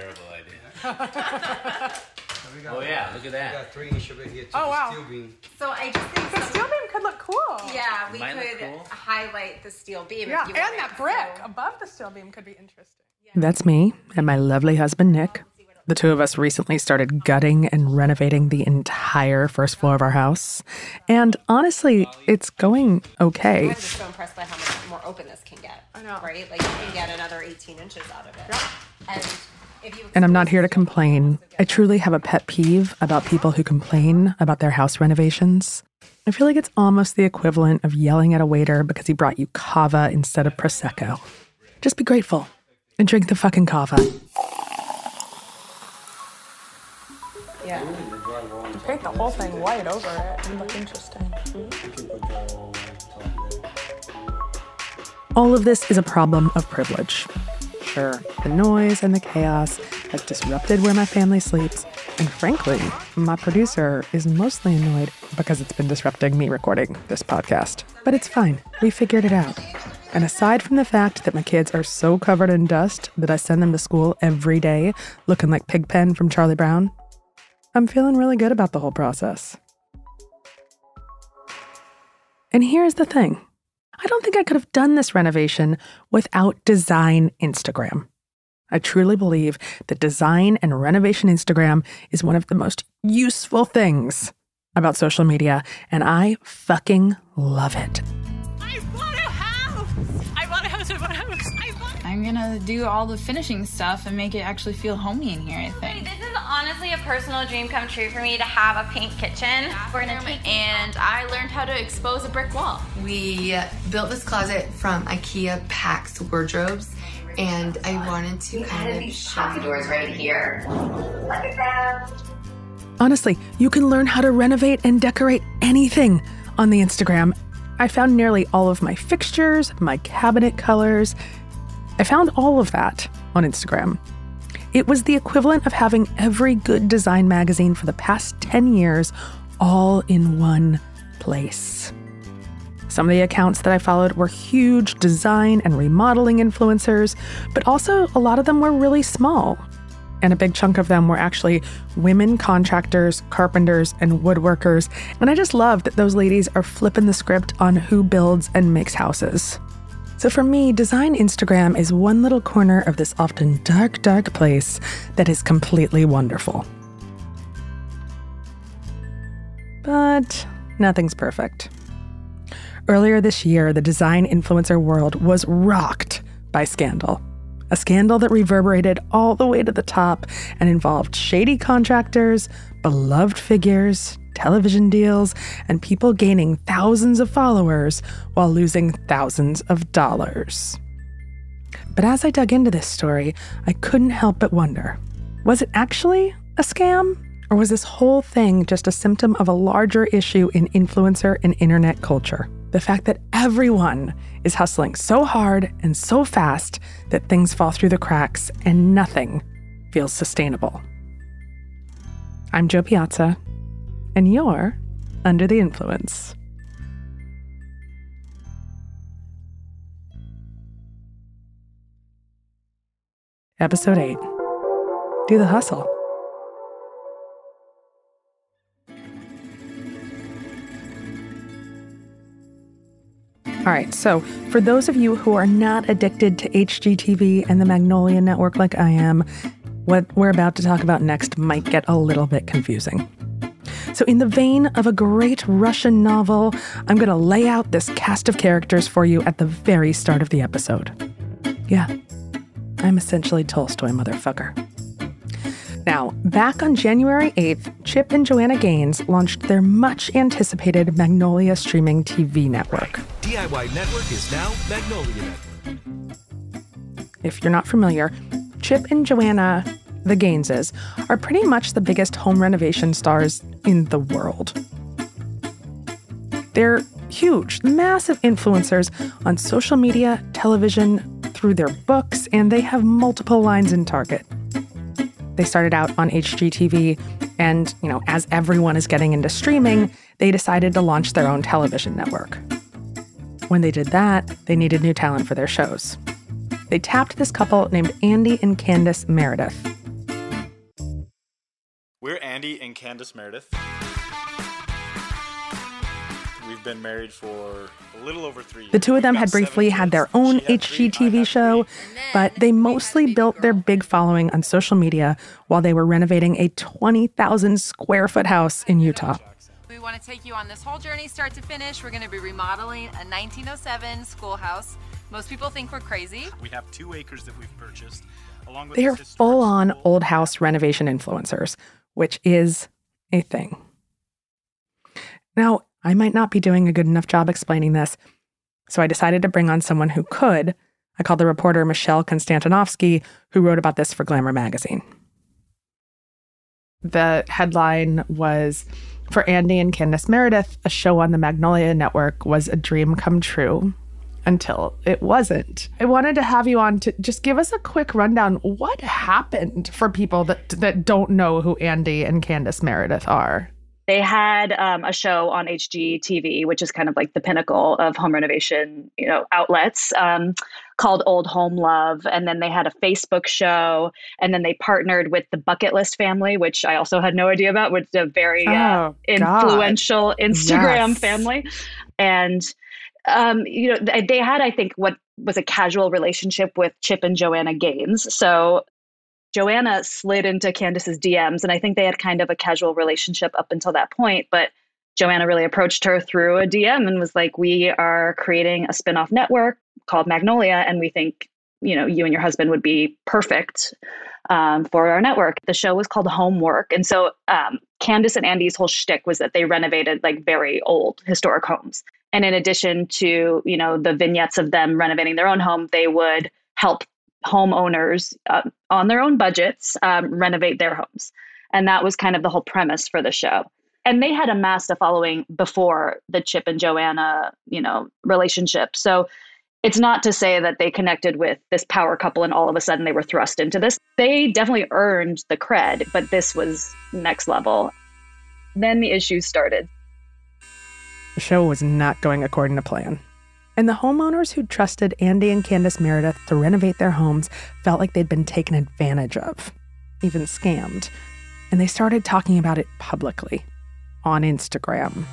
terrible idea. oh yeah, look at We that. got three inch over here too. Oh, wow. Steel beam. So I just think The steel beam could look cool. yeah, we Might look could cool. highlight the steel beam. Yeah, if you and that brick so- above the steel beam could be interesting. That's me and my lovely husband, Nick. The two of us recently started gutting and renovating the entire first floor of our house. And honestly, it's going okay. I'm just so impressed by how much more open this can get. I know. right? Like you can get another 18 inches out of it. And if you And I'm not here to complain. I truly have a pet peeve about people who complain about their house renovations. I feel like it's almost the equivalent of yelling at a waiter because he brought you cava instead of Prosecco. Just be grateful and drink the fucking cava. Yeah. Paint the whole thing white over it. Look interesting. All of this is a problem of privilege. The noise and the chaos has disrupted where my family sleeps, and frankly, my producer is mostly annoyed because it's been disrupting me recording this podcast. But it's fine, we figured it out. And aside from the fact that my kids are so covered in dust that I send them to school every day looking like Pigpen from Charlie Brown, I'm feeling really good about the whole process. And here's the thing. I don't think I could have done this renovation without Design Instagram. I truly believe that design and renovation Instagram is one of the most useful things about social media, and I fucking love it. I a house! I a house, I a house, I'm gonna do all the finishing stuff and make it actually feel homey in here, I think. This is honestly a personal dream come true for me to have a pink kitchen. We're gonna take And I learned how to expose a brick wall. We built this closet from IKEA Pax wardrobes, and I wanted to kind of show pocket doors right here. Look at them. Honestly, you can learn how to renovate and decorate anything on the Instagram. I found nearly all of my fixtures, my cabinet colors. I found all of that on Instagram. It was the equivalent of having every good design magazine for the past 10 years all in one place. Some of the accounts that I followed were huge design and remodeling influencers, but also a lot of them were really small. And a big chunk of them were actually women contractors, carpenters, and woodworkers. And I just love that those ladies are flipping the script on who builds and makes houses. So for me, Design Instagram is one little corner of this often dark, dark place that is completely wonderful. But nothing's perfect. Earlier this year, the design influencer world was rocked by scandal. A scandal that reverberated all the way to the top and involved shady contractors, beloved figures, television deals, and people gaining thousands of followers while losing thousands of dollars. But as I dug into this story, I couldn't help but wonder was it actually a scam? Or was this whole thing just a symptom of a larger issue in influencer and internet culture? The fact that everyone is hustling so hard and so fast that things fall through the cracks and nothing feels sustainable. I'm Jo Piazza, and you're under the influence. Episode 8 Do the Hustle. All right, so for those of you who are not addicted to HGTV and the Magnolia Network like I am, what we're about to talk about next might get a little bit confusing. So, in the vein of a great Russian novel, I'm going to lay out this cast of characters for you at the very start of the episode. Yeah, I'm essentially Tolstoy, motherfucker. Now, back on January 8th, Chip and Joanna Gaines launched their much anticipated Magnolia streaming TV network. DIY Network is now Magnolia Network. If you're not familiar, Chip and Joanna, the Gaineses, are pretty much the biggest home renovation stars in the world. They're huge, massive influencers on social media, television, through their books, and they have multiple lines in Target. They started out on HGTV, and, you know, as everyone is getting into streaming, they decided to launch their own television network. When they did that, they needed new talent for their shows. They tapped this couple named Andy and Candace Meredith. Andy and Candace Meredith. We've been married for a little over three years. The two of them had briefly had their own HGTV show, but they mostly built their big following on social media while they were renovating a 20,000 square foot house in Utah. We want to take you on this whole journey, start to finish. We're going to be remodeling a 1907 schoolhouse. Most people think we're crazy. We have two acres that we've purchased, They are full on old house renovation influencers, which is a thing. Now, I might not be doing a good enough job explaining this, so I decided to bring on someone who could. I called the reporter Michelle Konstantinovsky, who wrote about this for Glamour magazine. The headline was For Andy and Candace Meredith, a show on the Magnolia Network was a dream come true until it wasn't. I wanted to have you on to just give us a quick rundown. What happened for people that that don't know who Andy and Candace Meredith are? They had um, a show on HGTV, which is kind of like the pinnacle of home renovation, you know, outlets, um, called Old Home Love. And then they had a Facebook show, and then they partnered with the Bucket List family, which I also had no idea about, which is a very uh, Oh, God. influential Instagram Yes. family. And um, you know, they had, I think, what was a casual relationship with Chip and Joanna Gaines. So Joanna slid into Candace's DMs, and I think they had kind of a casual relationship up until that point. But Joanna really approached her through a DM and was like, "We are creating a spin-off network called Magnolia, and we think you know you and your husband would be perfect um, for our network." The show was called Homework, and so um, Candace and Andy's whole shtick was that they renovated like very old historic homes. And in addition to you know the vignettes of them renovating their own home, they would help homeowners uh, on their own budgets um, renovate their homes. And that was kind of the whole premise for the show. And they had amassed a following before the Chip and Joanna, you know, relationship. So it's not to say that they connected with this power couple and all of a sudden they were thrust into this. They definitely earned the cred, but this was next level. Then the issues started. The show was not going according to plan. And the homeowners who trusted Andy and Candace Meredith to renovate their homes felt like they'd been taken advantage of, even scammed. And they started talking about it publicly on Instagram.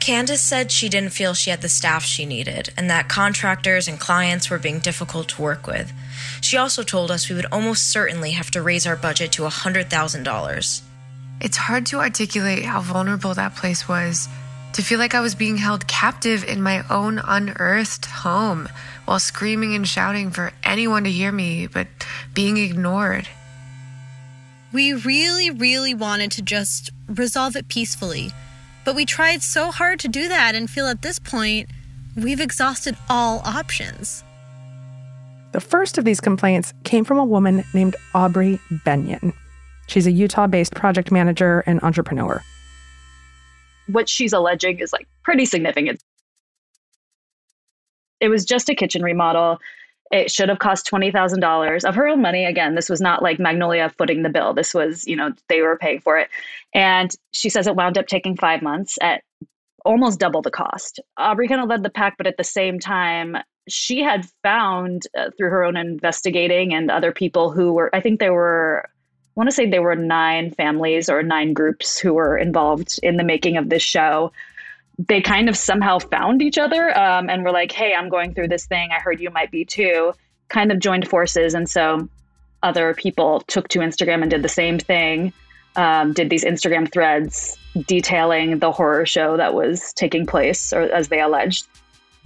Candace said she didn't feel she had the staff she needed and that contractors and clients were being difficult to work with. She also told us we would almost certainly have to raise our budget to $100,000. It's hard to articulate how vulnerable that place was. To feel like I was being held captive in my own unearthed home while screaming and shouting for anyone to hear me, but being ignored. We really, really wanted to just resolve it peacefully. But we tried so hard to do that and feel at this point we've exhausted all options. The first of these complaints came from a woman named Aubrey Benyon. She's a Utah based project manager and entrepreneur. What she's alleging is like pretty significant. It was just a kitchen remodel. It should have cost $20,000 of her own money. Again, this was not like Magnolia footing the bill. This was, you know, they were paying for it. And she says it wound up taking five months at almost double the cost. Aubrey kind of led the pack, but at the same time, she had found uh, through her own investigating and other people who were, I think there were, want to say there were nine families or nine groups who were involved in the making of this show they kind of somehow found each other um, and were like, hey, I'm going through this thing. I heard you might be too. Kind of joined forces. And so other people took to Instagram and did the same thing, um, did these Instagram threads detailing the horror show that was taking place, or as they alleged.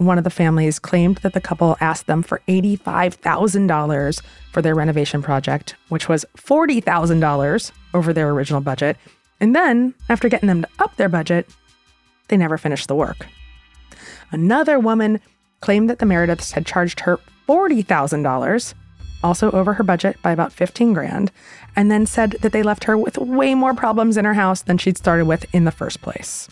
One of the families claimed that the couple asked them for $85,000 for their renovation project, which was $40,000 over their original budget. And then, after getting them to up their budget, they never finished the work. Another woman claimed that the Merediths had charged her $40,000, also over her budget by about 15 grand, and then said that they left her with way more problems in her house than she'd started with in the first place.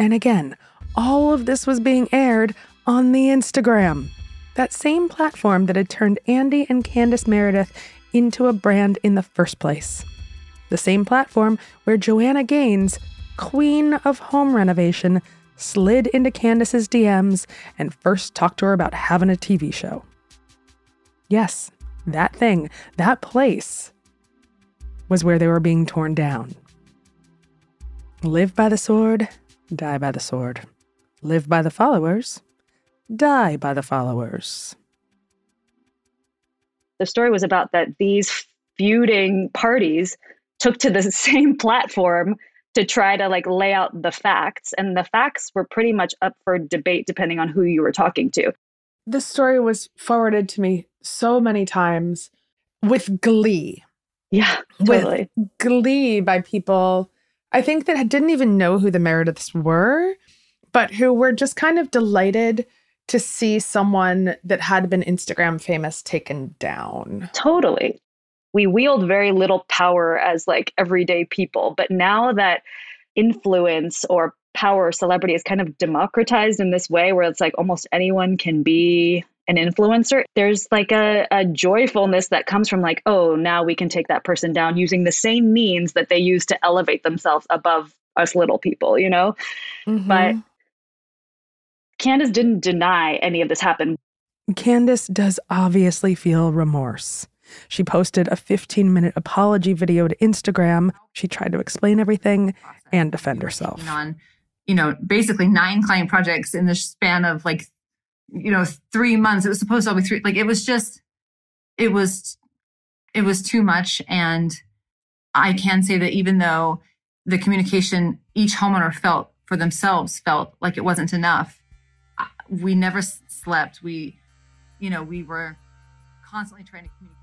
And again, all of this was being aired on the Instagram, that same platform that had turned Andy and Candace Meredith into a brand in the first place. The same platform where Joanna Gaines queen of home renovation, slid into Candace's DMs and first talked to her about having a TV show. Yes, that thing, that place was where they were being torn down. Live by the sword, die by the sword. Live by the followers, die by the followers. The story was about that these feuding parties took to the same platform to try to like lay out the facts and the facts were pretty much up for debate depending on who you were talking to this story was forwarded to me so many times with glee yeah totally. with glee by people i think that didn't even know who the merediths were but who were just kind of delighted to see someone that had been instagram famous taken down totally we wield very little power as like everyday people. But now that influence or power celebrity is kind of democratized in this way where it's like almost anyone can be an influencer, there's like a, a joyfulness that comes from like, oh, now we can take that person down using the same means that they use to elevate themselves above us little people, you know? Mm-hmm. But Candace didn't deny any of this happened. Candace does obviously feel remorse. She posted a 15 minute apology video to Instagram. She tried to explain everything and defend herself. On, you know, basically nine client projects in the span of like, you know, three months. It was supposed to be three. Like it was just, it was, it was too much. And I can say that even though the communication each homeowner felt for themselves felt like it wasn't enough, we never slept. We, you know, we were constantly trying to communicate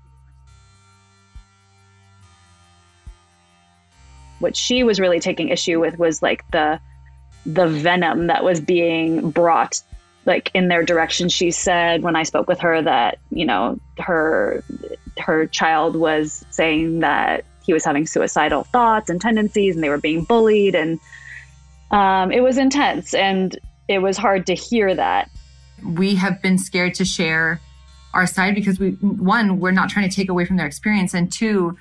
what she was really taking issue with was like the the venom that was being brought like in their direction. She said when i spoke with her that you know her her child was saying that he was having suicidal thoughts and tendencies and they were being bullied and um, it was intense. And it was hard to hear that. We have been scared to share our side because we one we're not trying to take away from their experience and two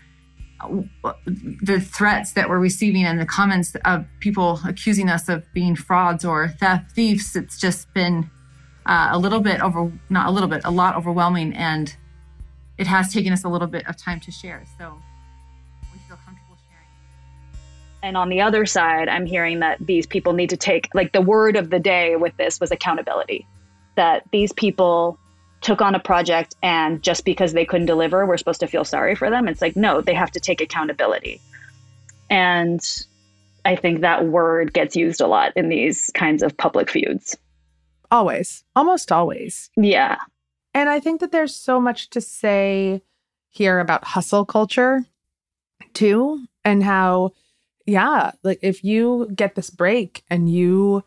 the threats that we're receiving and the comments of people accusing us of being frauds or theft thieves it's just been uh, a little bit over not a little bit a lot overwhelming and it has taken us a little bit of time to share so and on the other side i'm hearing that these people need to take like the word of the day with this was accountability that these people took on a project and just because they couldn't deliver, we're supposed to feel sorry for them. It's like, no, they have to take accountability. And I think that word gets used a lot in these kinds of public feuds. Always, almost always. Yeah. And I think that there's so much to say here about hustle culture too, and how, yeah, like if you get this break and you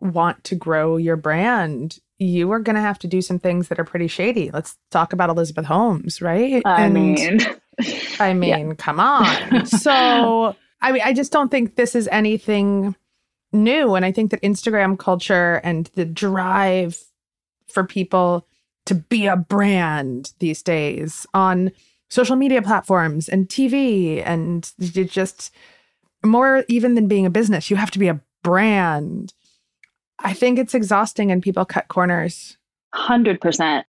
want to grow your brand, you are going to have to do some things that are pretty shady. Let's talk about Elizabeth Holmes, right? I and, mean, I mean, yeah. come on. so, I mean, I just don't think this is anything new. And I think that Instagram culture and the drive for people to be a brand these days on social media platforms and TV and just more even than being a business, you have to be a brand I think it's exhausting and people cut corners. 100%.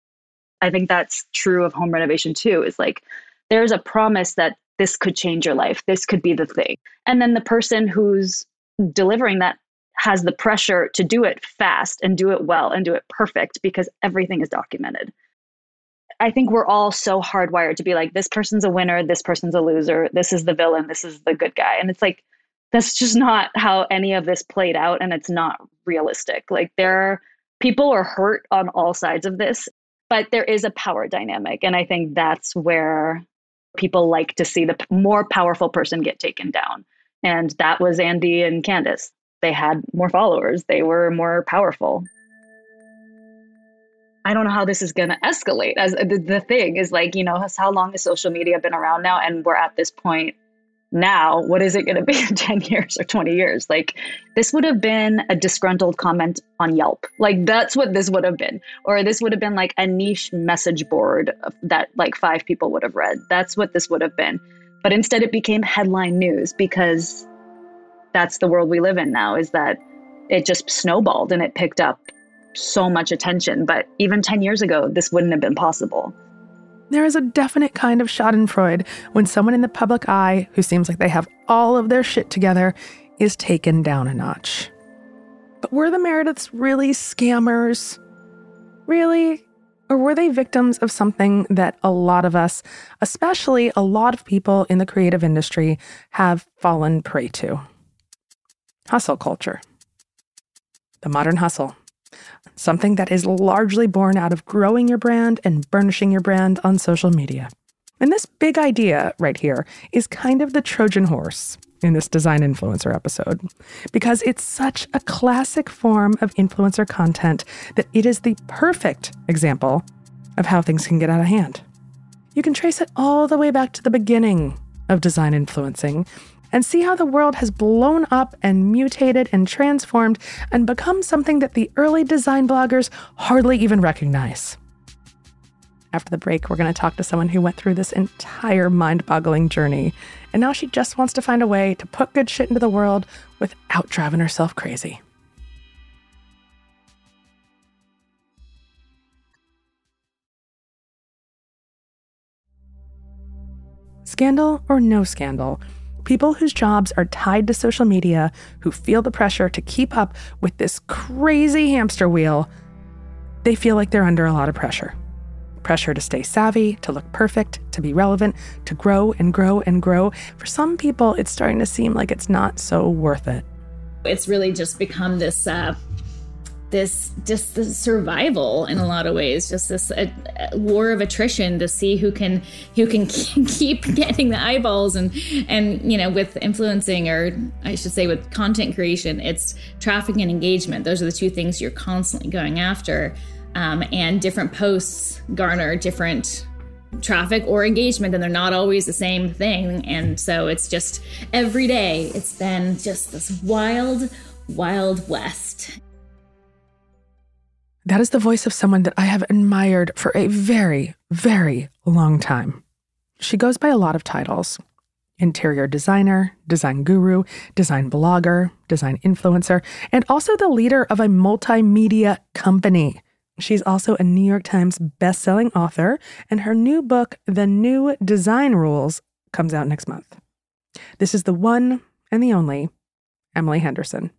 I think that's true of home renovation too. Is like there's a promise that this could change your life. This could be the thing. And then the person who's delivering that has the pressure to do it fast and do it well and do it perfect because everything is documented. I think we're all so hardwired to be like, this person's a winner, this person's a loser, this is the villain, this is the good guy. And it's like, that's just not how any of this played out and it's not realistic. Like there are people are hurt on all sides of this but there is a power dynamic and i think that's where people like to see the more powerful person get taken down. And that was andy and candace. They had more followers. They were more powerful i don't know how this is going to escalate. As the, the thing is like you know how long has social media been around now? And we're at this point now what is it going to be in 10 years or 20 years? Like this would have been a disgruntled comment on yelp. Like that's what this would have been. Or this would have been like a niche message board that like five people would have read. That's what this would have been. But instead it became headline news because that's the world we live in now is that it just snowballed and it picked up so much attention but even 10 years ago this wouldn't have been possible there is a definite kind of schadenfreude when someone in the public eye who seems like they have all of their shit together is taken down a notch. But were the Merediths really scammers? Really? Or were they victims of something that a lot of us, especially a lot of people in the creative industry, have fallen prey to? Hustle culture. The modern hustle. Something that is largely born out of growing your brand and burnishing your brand on social media. And this big idea right here is kind of the Trojan horse in this design influencer episode because it's such a classic form of influencer content that it is the perfect example of how things can get out of hand. You can trace it all the way back to the beginning of design influencing and see how the world has blown up and mutated and transformed and become something that the early design bloggers hardly even recognize. After the break, we're going to talk to someone who went through this entire mind boggling journey, and now she just wants to find a way to put good shit into the world without driving herself crazy. Scandal or no scandal, people whose jobs are tied to social media, who feel the pressure to keep up with this crazy hamster wheel, they feel like they're under a lot of pressure. Pressure to stay savvy, to look perfect, to be relevant, to grow and grow and grow. For some people, it's starting to seem like it's not so worth it. It's really just become this uh, this just the survival in a lot of ways just this uh, war of attrition to see who can who can keep getting the eyeballs and and you know with influencing or i should say with content creation it's traffic and engagement. Those are the two things you're constantly going after. Um, and different posts garner different traffic or engagement and they're not always the same thing. And so it's just every day it's been just this wild wild west that is the voice of someone that I have admired for a very, very long time. She goes by a lot of titles interior designer, design guru, design blogger, design influencer, and also the leader of a multimedia company. She's also a New York Times best-selling author, and her new book, The New Design Rules, comes out next month. This is the one and the only Emily Henderson.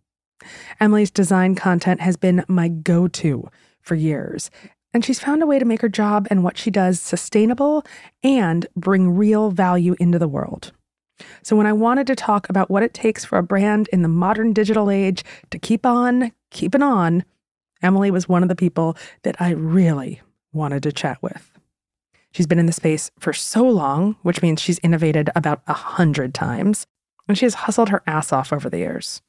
Emily's design content has been my go to for years, and she's found a way to make her job and what she does sustainable and bring real value into the world. So, when I wanted to talk about what it takes for a brand in the modern digital age to keep on keeping on, Emily was one of the people that I really wanted to chat with. She's been in the space for so long, which means she's innovated about a hundred times, and she has hustled her ass off over the years.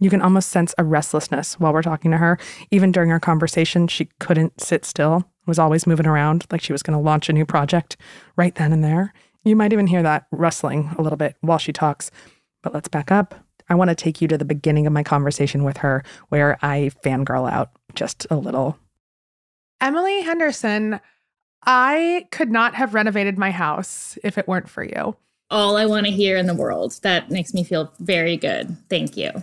You can almost sense a restlessness while we're talking to her. Even during our conversation, she couldn't sit still, was always moving around like she was going to launch a new project right then and there. You might even hear that rustling a little bit while she talks. But let's back up. I want to take you to the beginning of my conversation with her where I fangirl out just a little. Emily Henderson, I could not have renovated my house if it weren't for you. All I want to hear in the world. That makes me feel very good. Thank you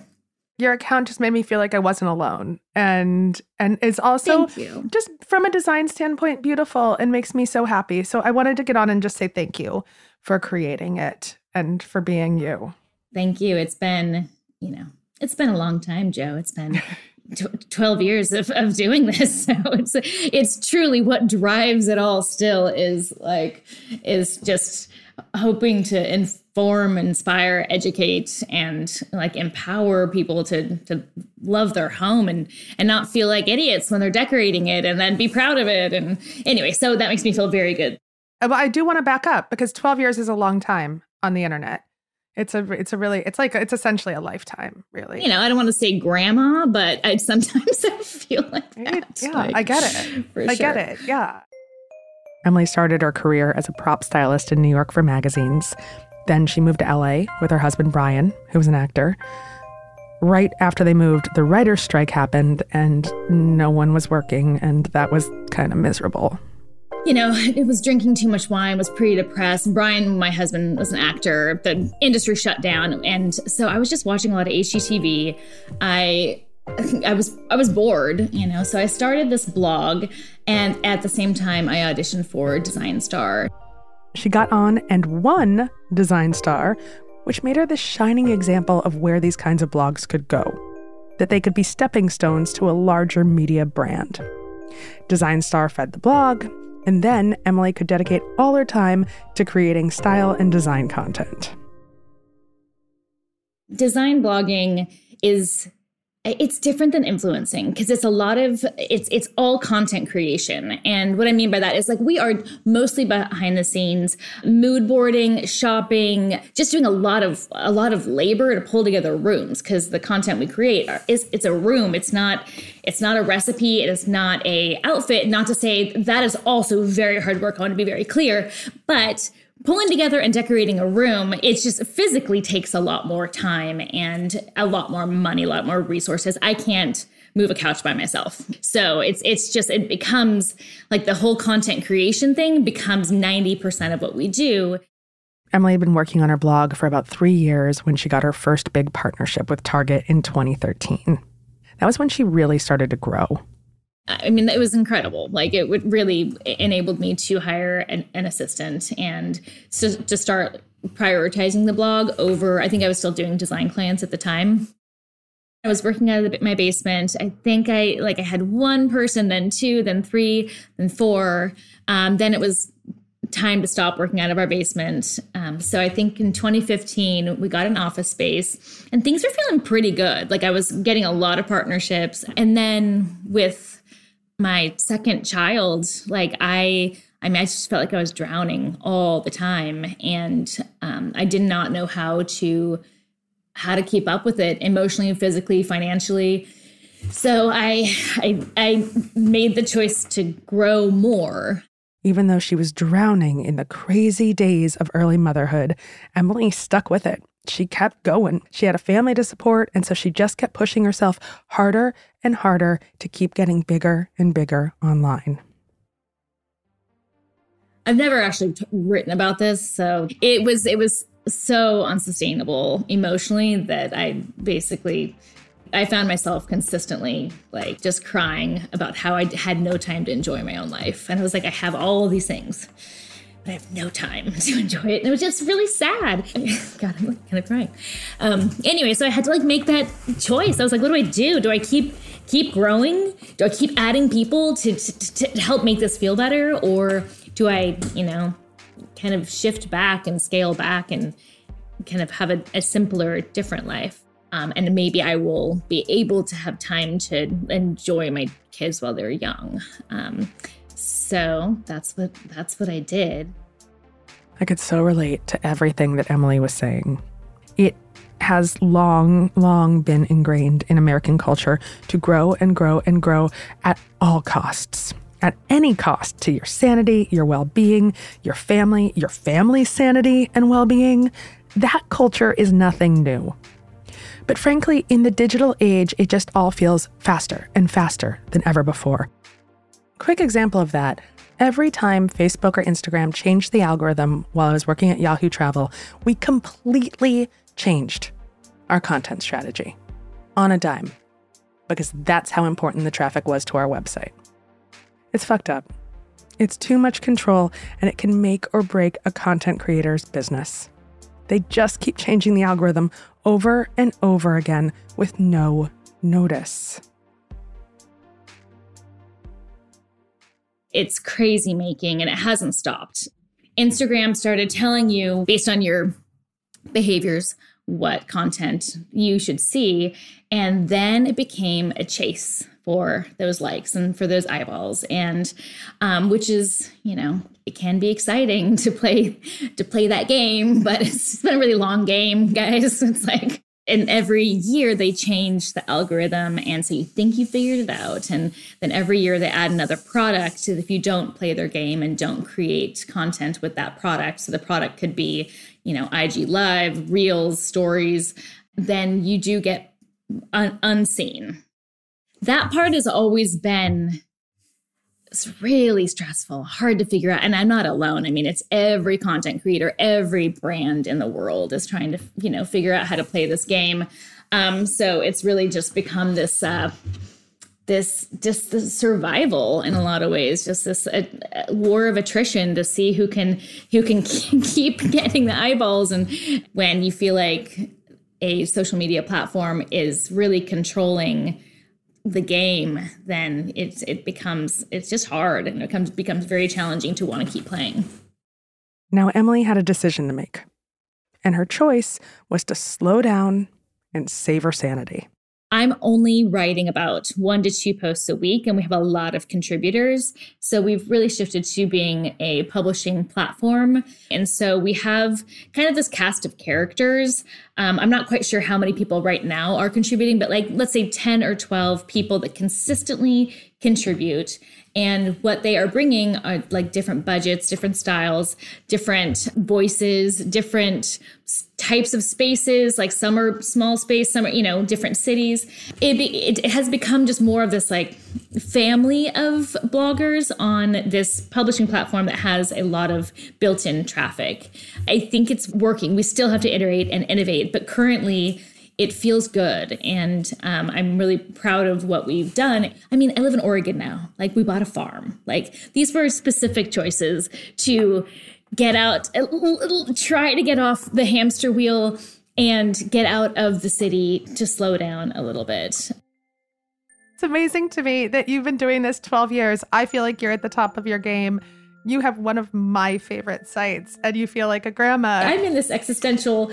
your account just made me feel like I wasn't alone. And and it's also just from a design standpoint beautiful and makes me so happy. So I wanted to get on and just say thank you for creating it and for being you. Thank you. It's been, you know, it's been a long time, Jo. It's been 12 years of, of doing this so it's it's truly what drives it all still is like is just hoping to inform, inspire, educate, and like empower people to to love their home and and not feel like idiots when they're decorating it, and then be proud of it. And anyway, so that makes me feel very good. Uh, but I do want to back up because 12 years is a long time on the internet. It's a it's a really it's like it's essentially a lifetime, really. You know, I don't want to say grandma, but I sometimes I feel like that. Yeah, like, I get it. I sure. get it. Yeah. Emily started her career as a prop stylist in New York for magazines. Then she moved to LA with her husband Brian, who was an actor. Right after they moved, the writer's strike happened and no one was working, and that was kind of miserable. You know, it was drinking too much wine, was pretty depressed. Brian, my husband, was an actor. The industry shut down. And so I was just watching a lot of HGTV. I I was I was bored, you know, so I started this blog and at the same time I auditioned for Design Star. She got on and won Design Star, which made her the shining example of where these kinds of blogs could go, that they could be stepping stones to a larger media brand. Design Star fed the blog, and then Emily could dedicate all her time to creating style and design content. Design blogging is it's different than influencing because it's a lot of it's it's all content creation. And what i mean by that is like we are mostly behind the scenes mood boarding shopping just doing a lot of a lot of labor to pull together rooms because the content we create are, is it's a room. It's not it's not a recipe. It is not a outfit. Not to say that is also very hard work. I want to be very clear. But pulling together and decorating a room, it just physically takes a lot more time and a lot more money, a lot more resources. I can't move a couch by myself. So it's it's just it becomes like the whole content creation thing becomes 90% of what we do. Emily had been working on her blog for about 3 years when she got her first big partnership with Target in 2013. That was when she really started to grow. I mean, it was incredible. Like it would really enabled me to hire an, an assistant and to, to start prioritizing the blog over. I think I was still doing design clients at the time. I was working out of my basement. I think I like I had one person, then two, then three, then four. Um, then it was time to stop working out of our basement. Um, so I think in 2015 we got an office space, and things were feeling pretty good. Like I was getting a lot of partnerships, and then with my second child, like I, I mean, I just felt like I was drowning all the time, and um, I did not know how to how to keep up with it emotionally, physically, financially. So I, I, I made the choice to grow more. Even though she was drowning in the crazy days of early motherhood, Emily stuck with it she kept going. She had a family to support, and so she just kept pushing herself harder and harder to keep getting bigger and bigger online. I've never actually t- written about this, so it was it was so unsustainable emotionally that I basically I found myself consistently like just crying about how I had no time to enjoy my own life. And I was like, I have all of these things but I have no time to enjoy it. And it was just really sad. God, I'm kind of crying. Um, anyway, so I had to like make that choice. I was like, what do I do? Do I keep keep growing? Do I keep adding people to, to, to help make this feel better, or do I, you know, kind of shift back and scale back and kind of have a, a simpler, different life? Um, and maybe I will be able to have time to enjoy my kids while they're young. Um, so that's what that's what I did. I could so relate to everything that Emily was saying. It has long, long been ingrained in American culture to grow and grow and grow at all costs. At any cost to your sanity, your well being, your family, your family's sanity and well being. That culture is nothing new. But frankly, in the digital age, it just all feels faster and faster than ever before. Quick example of that every time Facebook or Instagram changed the algorithm while I was working at Yahoo Travel, we completely changed our content strategy on a dime because that's how important the traffic was to our website. It's fucked up. It's too much control and it can make or break a content creator's business. They just keep changing the algorithm over and over again with no notice. It's crazy making and it hasn't stopped. Instagram started telling you based on your behaviors what content you should see. And then it became a chase for those likes and for those eyeballs. And um, which is, you know, it can be exciting to play to play that game, but it's been a really long game, guys. It's like and every year they change the algorithm and so you think you figured it out. And then every year they add another product. So if you don't play their game and don't create content with that product so the product could be you know ig live reels stories then you do get un- unseen. That part has always been it's really stressful, hard to figure out. And I'm not alone. I mean, it's every content creator, every brand in the world is trying to, you know, figure out how to play this game. Um, so it's really just become this uh, this just the survival in a lot of ways just this a war of attrition to see who can who can keep getting the eyeballs and when you feel like a social media platform is really controlling the game then it's it becomes it's just hard and it becomes becomes very challenging to want to keep playing now emily had a decision to make and her choice was to slow down and save her sanity I'm only writing about one to two posts a week, and we have a lot of contributors. So we've really shifted to being a publishing platform. And so we have kind of this cast of characters. Um, I'm not quite sure how many people right now are contributing, but like let's say 10 or 12 people that consistently contribute. And what they are bringing are like different budgets different styles different voices different types of spaces. Like some are small space some are you know different cities. It, be, it has become just more of this like family of bloggers on this publishing platform that has a lot of built-in traffic. I think it's working. We still have to iterate and innovate but currently it feels good. And um, i'm really proud of what we've done. I mean i live in oregon now. Like we bought a farm. Like these were specific choices to get out try to get off the hamster wheel and get out of the city to slow down a little bit it's amazing to me that you've been doing this 12 years i feel like you're at the top of your game you have one of my favorite sites and you feel like a grandma. I'm in this existential,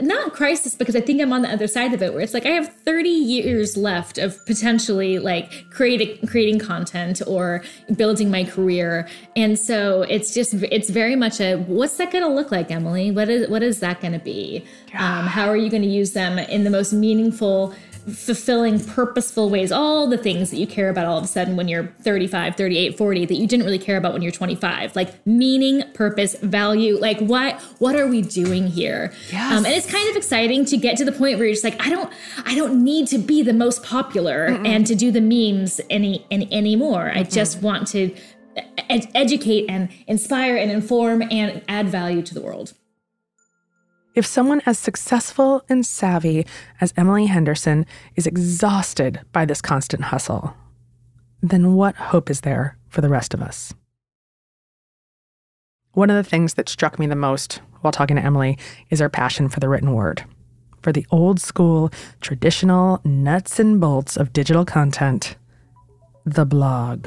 not crisis, because I think I'm on the other side of it, where it's like I have 30 years left of potentially like creating creating content or building my career, and so it's just it's very much a what's that going to look like, Emily? What is what is that going to be? Um, how are you going to use them in the most meaningful? Fulfilling purposeful ways all the things that you care about all of a sudden when you're 35 38 40 that you didn't really care about when you're 25 like meaning purpose value like what what are we doing here yes. Um, and it's kind of exciting to get to the point where you're just like i don't i don't need to be the most popular Mm-mm. and to do the memes any, any anymore mm-hmm. i just want to ed- educate and inspire and inform and add value to the world if someone as successful and savvy as Emily Henderson is exhausted by this constant hustle, then what hope is there for the rest of us? One of the things that struck me the most while talking to Emily is her passion for the written word, for the old school, traditional nuts and bolts of digital content, the blog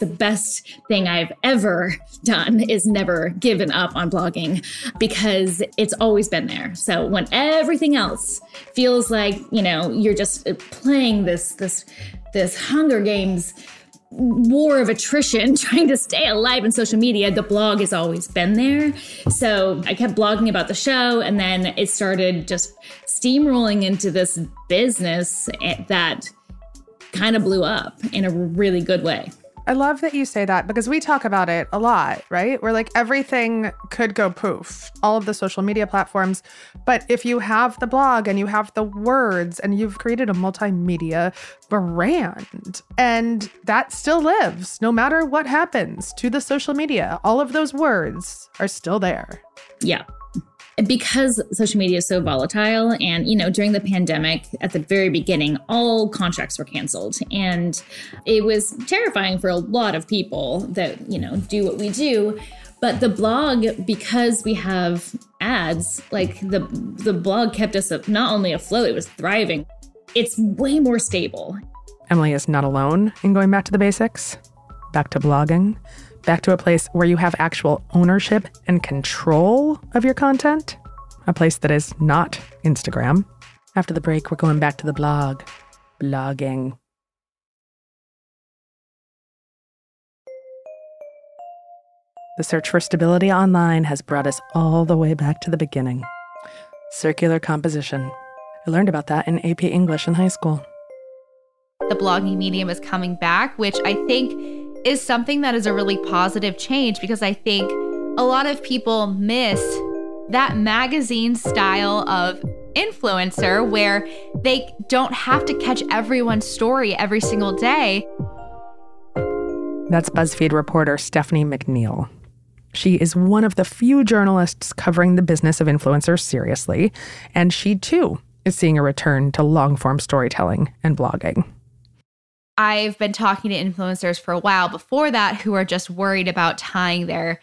the best thing I've ever done is never given up on blogging because it's always been there. So when everything else feels like, you know, you're just playing this this this Hunger Games war of attrition trying to stay alive in social media the blog has always been there so i kept blogging about the show and then it started just steamrolling into this business eh, that kind of blew up in a really good way I love that you say that because we talk about it a lot, right? Where like everything could go poof, all of the social media platforms. But if you have the blog and you have the words and you've created a multimedia brand, and that still lives no matter what happens to the social media, all of those words are still there. Yeah because social media is so volatile and you know during the pandemic at the very beginning all contracts were canceled. And it was terrifying for a lot of people that you know do what we do. But the blog because we have ads like the the blog kept us not only afloat it was thriving. It's way more stable. Emily is not alone in going back to the basics. Back to blogging back to a place where you have actual ownership and control of your content, a place that is not Instagram. After the break, we're going back to the blog, blogging. The search for stability online has brought us all the way back to the beginning. Circular composition. I learned about that in AP English in high school. The blogging medium is coming back, which I think is something that is a really positive change because I think a lot of people miss that magazine style of influencer where they don't have to catch everyone's story every single day. That's BuzzFeed reporter Stephanie McNeal. She is one of the few journalists covering the business of influencers seriously, and she too is seeing a return to long form storytelling and blogging. I've been talking to influencers for a while before that who are just worried about tying their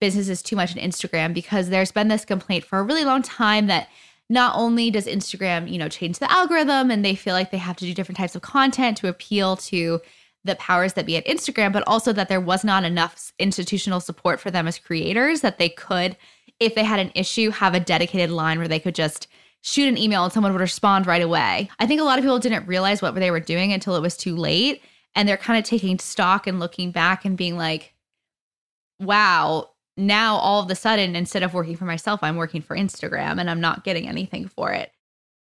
businesses too much in Instagram because there's been this complaint for a really long time that not only does Instagram, you know, change the algorithm and they feel like they have to do different types of content to appeal to the powers that be at Instagram, but also that there was not enough institutional support for them as creators that they could, if they had an issue, have a dedicated line where they could just shoot an email and someone would respond right away. I think a lot of people didn't realize what they were doing until it was too late. And they're kind of taking stock and looking back and being like, wow, now all of a sudden, instead of working for myself, I'm working for Instagram and I'm not getting anything for it.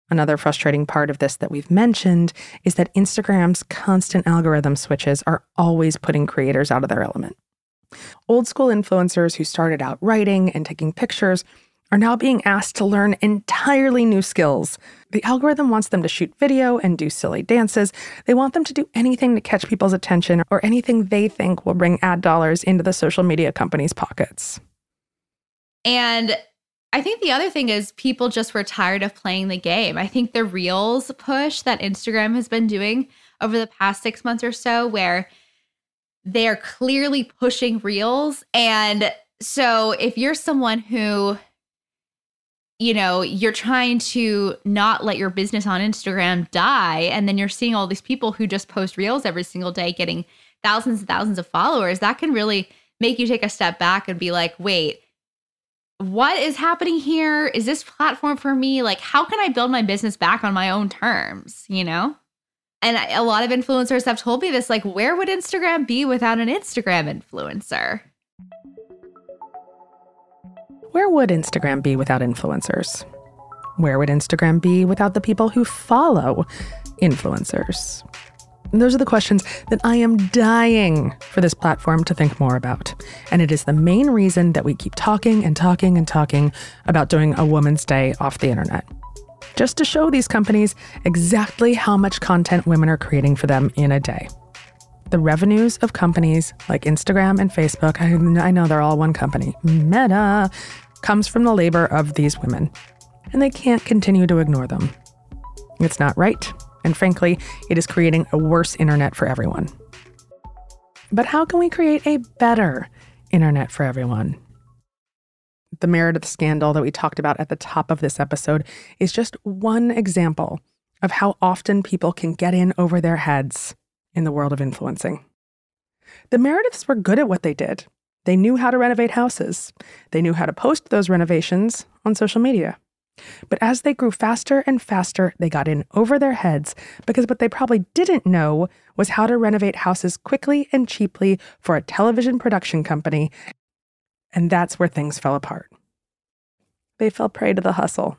Another frustrating part of this that we've mentioned is that Instagram's constant algorithm switches are always putting creators out of their element. Old school influencers who started out writing and taking pictures are now being asked to learn entirely new skills. The algorithm wants them to shoot video and do silly dances. They want them to do anything to catch people's attention or anything they think will bring ad dollars into the social media companies' pockets. And I think the other thing is people just were tired of playing the game. I think the Reels push that Instagram has been doing over the past six months or so, where they're clearly pushing Reels. And so if you're someone who you know, you're trying to not let your business on Instagram die. And then you're seeing all these people who just post reels every single day getting thousands and thousands of followers. That can really make you take a step back and be like, wait, what is happening here? Is this platform for me? Like, how can I build my business back on my own terms? You know? And a lot of influencers have told me this like, where would Instagram be without an Instagram influencer? Where would Instagram be without influencers? Where would Instagram be without the people who follow influencers? And those are the questions that I am dying for this platform to think more about. And it is the main reason that we keep talking and talking and talking about doing a Woman's Day off the internet. Just to show these companies exactly how much content women are creating for them in a day. The revenues of companies like Instagram and Facebook, I, I know they're all one company, Meta, comes from the labor of these women, and they can't continue to ignore them. It's not right, and frankly, it is creating a worse internet for everyone. But how can we create a better internet for everyone? The Meredith scandal that we talked about at the top of this episode is just one example of how often people can get in over their heads in the world of influencing. The Merediths were good at what they did. They knew how to renovate houses. They knew how to post those renovations on social media. But as they grew faster and faster, they got in over their heads because what they probably didn't know was how to renovate houses quickly and cheaply for a television production company. And that's where things fell apart. They fell prey to the hustle.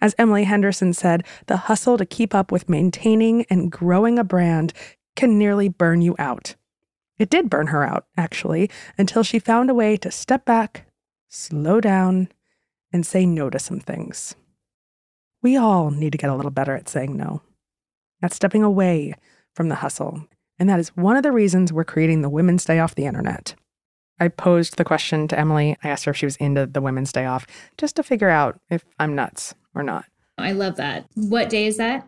As Emily Henderson said, the hustle to keep up with maintaining and growing a brand can nearly burn you out. It did burn her out, actually, until she found a way to step back, slow down, and say no to some things. We all need to get a little better at saying no, at stepping away from the hustle. And that is one of the reasons we're creating the Women's Day Off the Internet. I posed the question to Emily. I asked her if she was into the Women's Day Off just to figure out if I'm nuts or not. I love that. What day is that?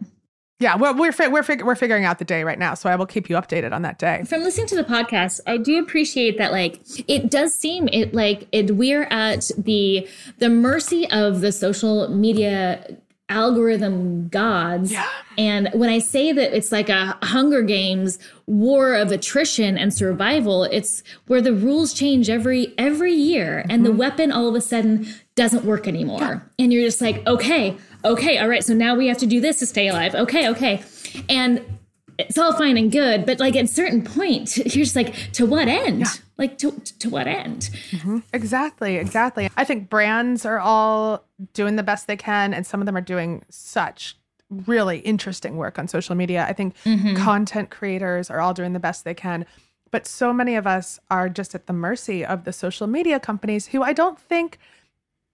Yeah, we're we're we're, fig- we're figuring out the day right now, so I will keep you updated on that day. From listening to the podcast, I do appreciate that. Like, it does seem it like it we're at the the mercy of the social media algorithm gods. Yeah. And when I say that it's like a Hunger Games war of attrition and survival, it's where the rules change every every year, mm-hmm. and the mm-hmm. weapon all of a sudden doesn't work anymore, yeah. and you're just like, okay okay, all right, so now we have to do this to stay alive. Okay, okay. And it's all fine and good, but like at a certain point, you're just like, to what end? Yeah. Like to to what end? Mm-hmm. Exactly, exactly. I think brands are all doing the best they can, and some of them are doing such really interesting work on social media. I think mm-hmm. content creators are all doing the best they can. But so many of us are just at the mercy of the social media companies who I don't think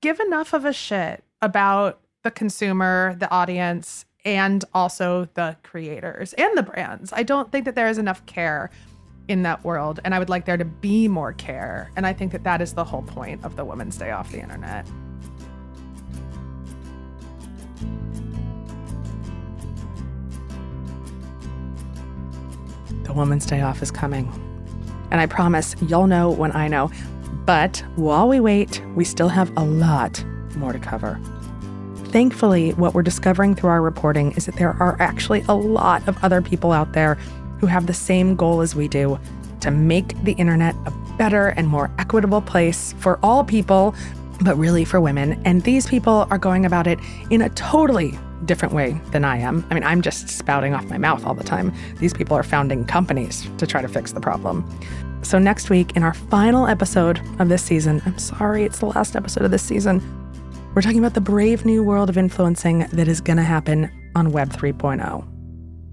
give enough of a shit about the consumer, the audience, and also the creators and the brands. I don't think that there is enough care in that world, and I would like there to be more care. And I think that that is the whole point of the Women's Day off the internet. the Woman's Day Off is coming. And I promise you'll know when I know. But while we wait, we still have a lot more to cover. Thankfully, what we're discovering through our reporting is that there are actually a lot of other people out there who have the same goal as we do to make the internet a better and more equitable place for all people, but really for women. And these people are going about it in a totally different way than I am. I mean, I'm just spouting off my mouth all the time. These people are founding companies to try to fix the problem. So, next week, in our final episode of this season, I'm sorry, it's the last episode of this season, we're talking about the brave new world of influencing that is going to happen on Web 3.0.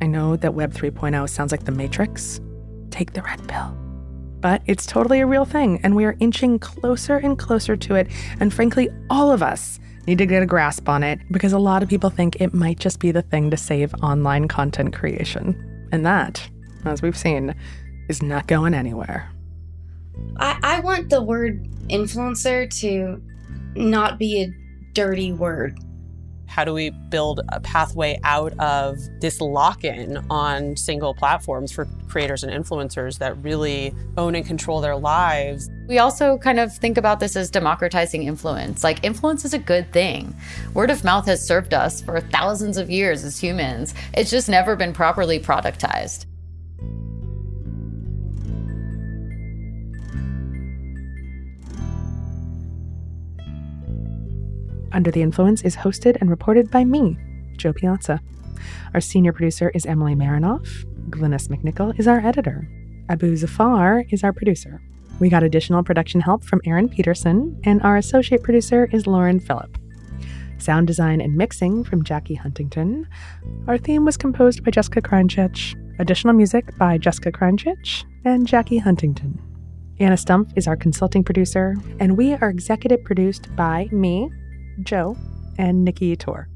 I know that Web 3.0 sounds like the Matrix. Take the red pill. But it's totally a real thing, and we are inching closer and closer to it. And frankly, all of us need to get a grasp on it because a lot of people think it might just be the thing to save online content creation. And that, as we've seen, is not going anywhere. I, I want the word influencer to not be a dirty word. How do we build a pathway out of this lock in on single platforms for creators and influencers that really own and control their lives? We also kind of think about this as democratizing influence. Like, influence is a good thing. Word of mouth has served us for thousands of years as humans, it's just never been properly productized. Under the Influence is hosted and reported by me, Jo Piazza. Our senior producer is Emily Marinoff. Glynnis MacNicol is our editor. Abu Zafar is our producer. We got additional production help from Aaron Peterson, and our associate producer is Lauren Phillip. Sound design and mixing from Jackie Huntington. Our theme was composed by Jessica Kranchich. Additional music by Jessica Kranchich and Jackie Huntington. Anna Stumpf is our consulting producer, and we are executive produced by me, Jo, and Nikki Ettore.